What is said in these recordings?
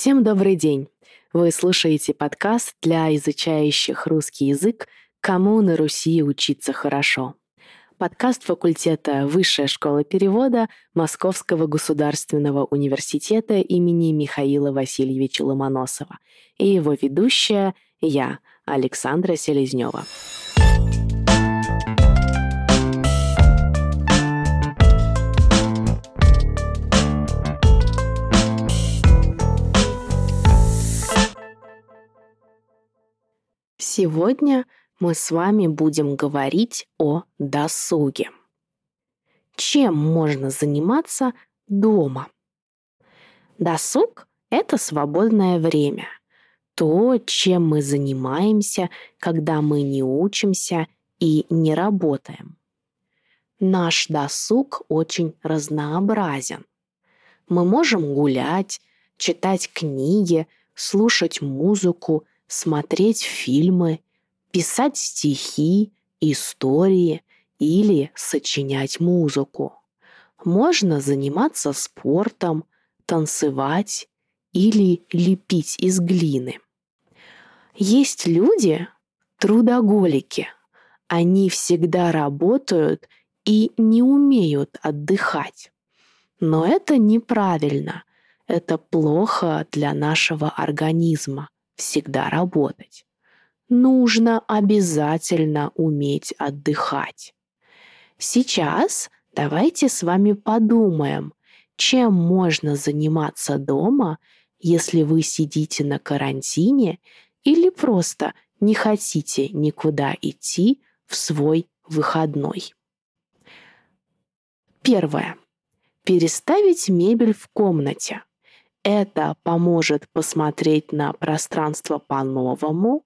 Всем добрый день! Вы слушаете подкаст для изучающих русский язык «Кому на Руси учиться хорошо». Подкаст факультета Высшая школа перевода Московского государственного университета имени Михаила Васильевича Ломоносова и его ведущая я, Александра Селезнева. Сегодня мы с вами будем говорить о досуге. Чем можно заниматься дома? Досуг – это свободное время. То, чем мы занимаемся, когда мы не учимся и не работаем. Наш досуг очень разнообразен. Мы можем гулять, читать книги, слушать музыку, смотреть фильмы, писать стихи, истории или сочинять музыку. Можно заниматься спортом, танцевать или лепить из глины. Есть люди, трудоголики. Они всегда работают и не умеют отдыхать. Но это неправильно. Это плохо для нашего организма всегда работать. Нужно обязательно уметь отдыхать. Сейчас давайте с вами подумаем, чем можно заниматься дома, если вы сидите на карантине или просто не хотите никуда идти в свой выходной. Первое. Переставить мебель в комнате. Это поможет посмотреть на пространство по-новому.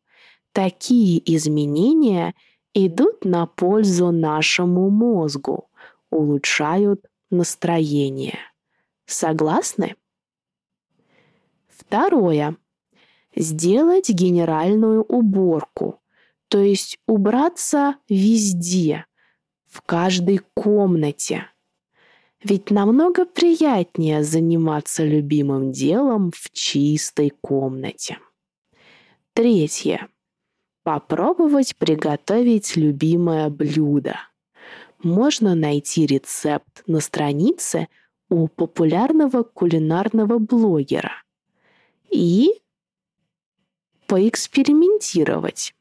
Такие изменения идут на пользу нашему мозгу, улучшают настроение. Согласны? Второе. Сделать генеральную уборку, то есть убраться везде, в каждой комнате – ведь намного приятнее заниматься любимым делом в чистой комнате. Третье. Попробовать приготовить любимое блюдо. Можно найти рецепт на странице у популярного кулинарного блогера и поэкспериментировать.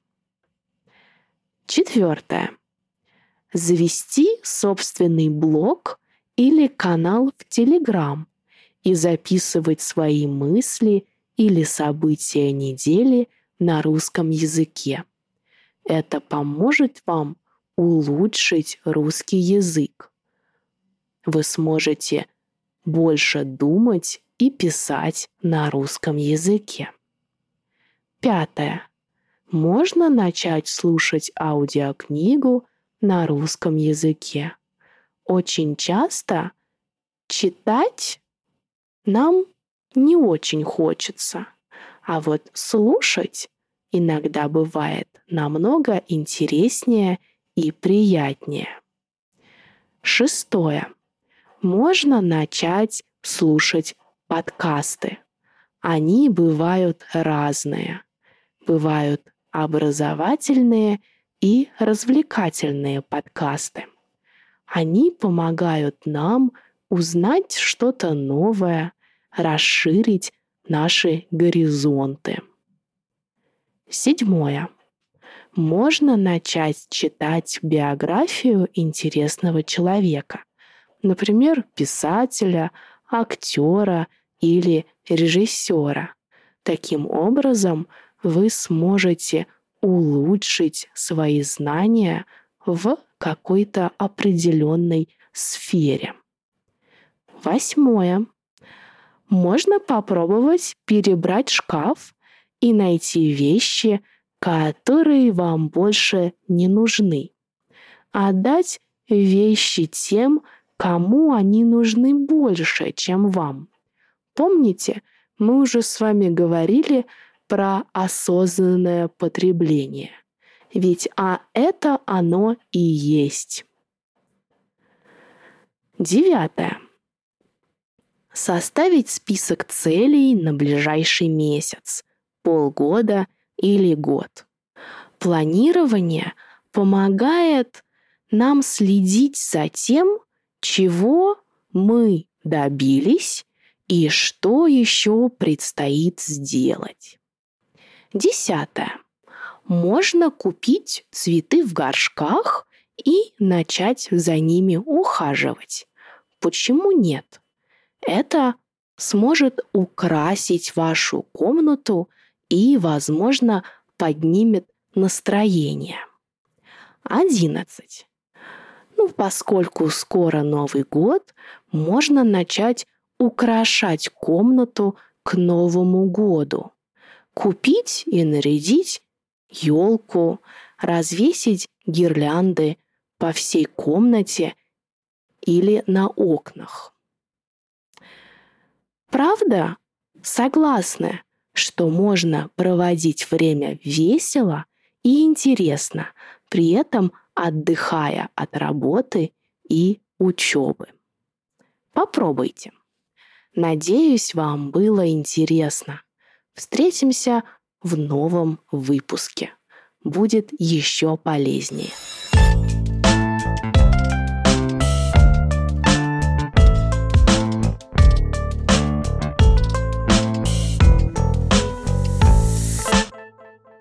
Четвертое. Завести собственный блог или канал в Телеграм и записывать свои мысли или события недели на русском языке. Это поможет вам улучшить русский язык. Вы сможете больше думать и писать на русском языке. Пятое. Можно начать слушать аудиокнигу на русском языке очень часто читать нам не очень хочется, а вот слушать иногда бывает намного интереснее и приятнее. Шестое. Можно начать слушать подкасты. Они бывают разные. Бывают образовательные и развлекательные подкасты. Они помогают нам узнать что-то новое, расширить наши горизонты. Седьмое. Можно начать читать биографию интересного человека, например, писателя, актера или режиссера. Таким образом, вы сможете улучшить свои знания в какой-то определенной сфере. Восьмое. Можно попробовать перебрать шкаф и найти вещи, которые вам больше не нужны. Отдать вещи тем, кому они нужны больше, чем вам. Помните, мы уже с вами говорили про осознанное потребление ведь а это оно и есть. Девятое. Составить список целей на ближайший месяц, полгода или год. Планирование помогает нам следить за тем, чего мы добились и что еще предстоит сделать. Десятое. Можно купить цветы в горшках и начать за ними ухаживать. Почему нет? Это сможет украсить вашу комнату и, возможно, поднимет настроение. 11. Ну, поскольку скоро Новый год, можно начать украшать комнату к Новому году. Купить и нарядить елку, развесить гирлянды по всей комнате или на окнах. Правда, согласны, что можно проводить время весело и интересно, при этом отдыхая от работы и учебы. Попробуйте. Надеюсь, вам было интересно. Встретимся в новом выпуске. Будет еще полезнее.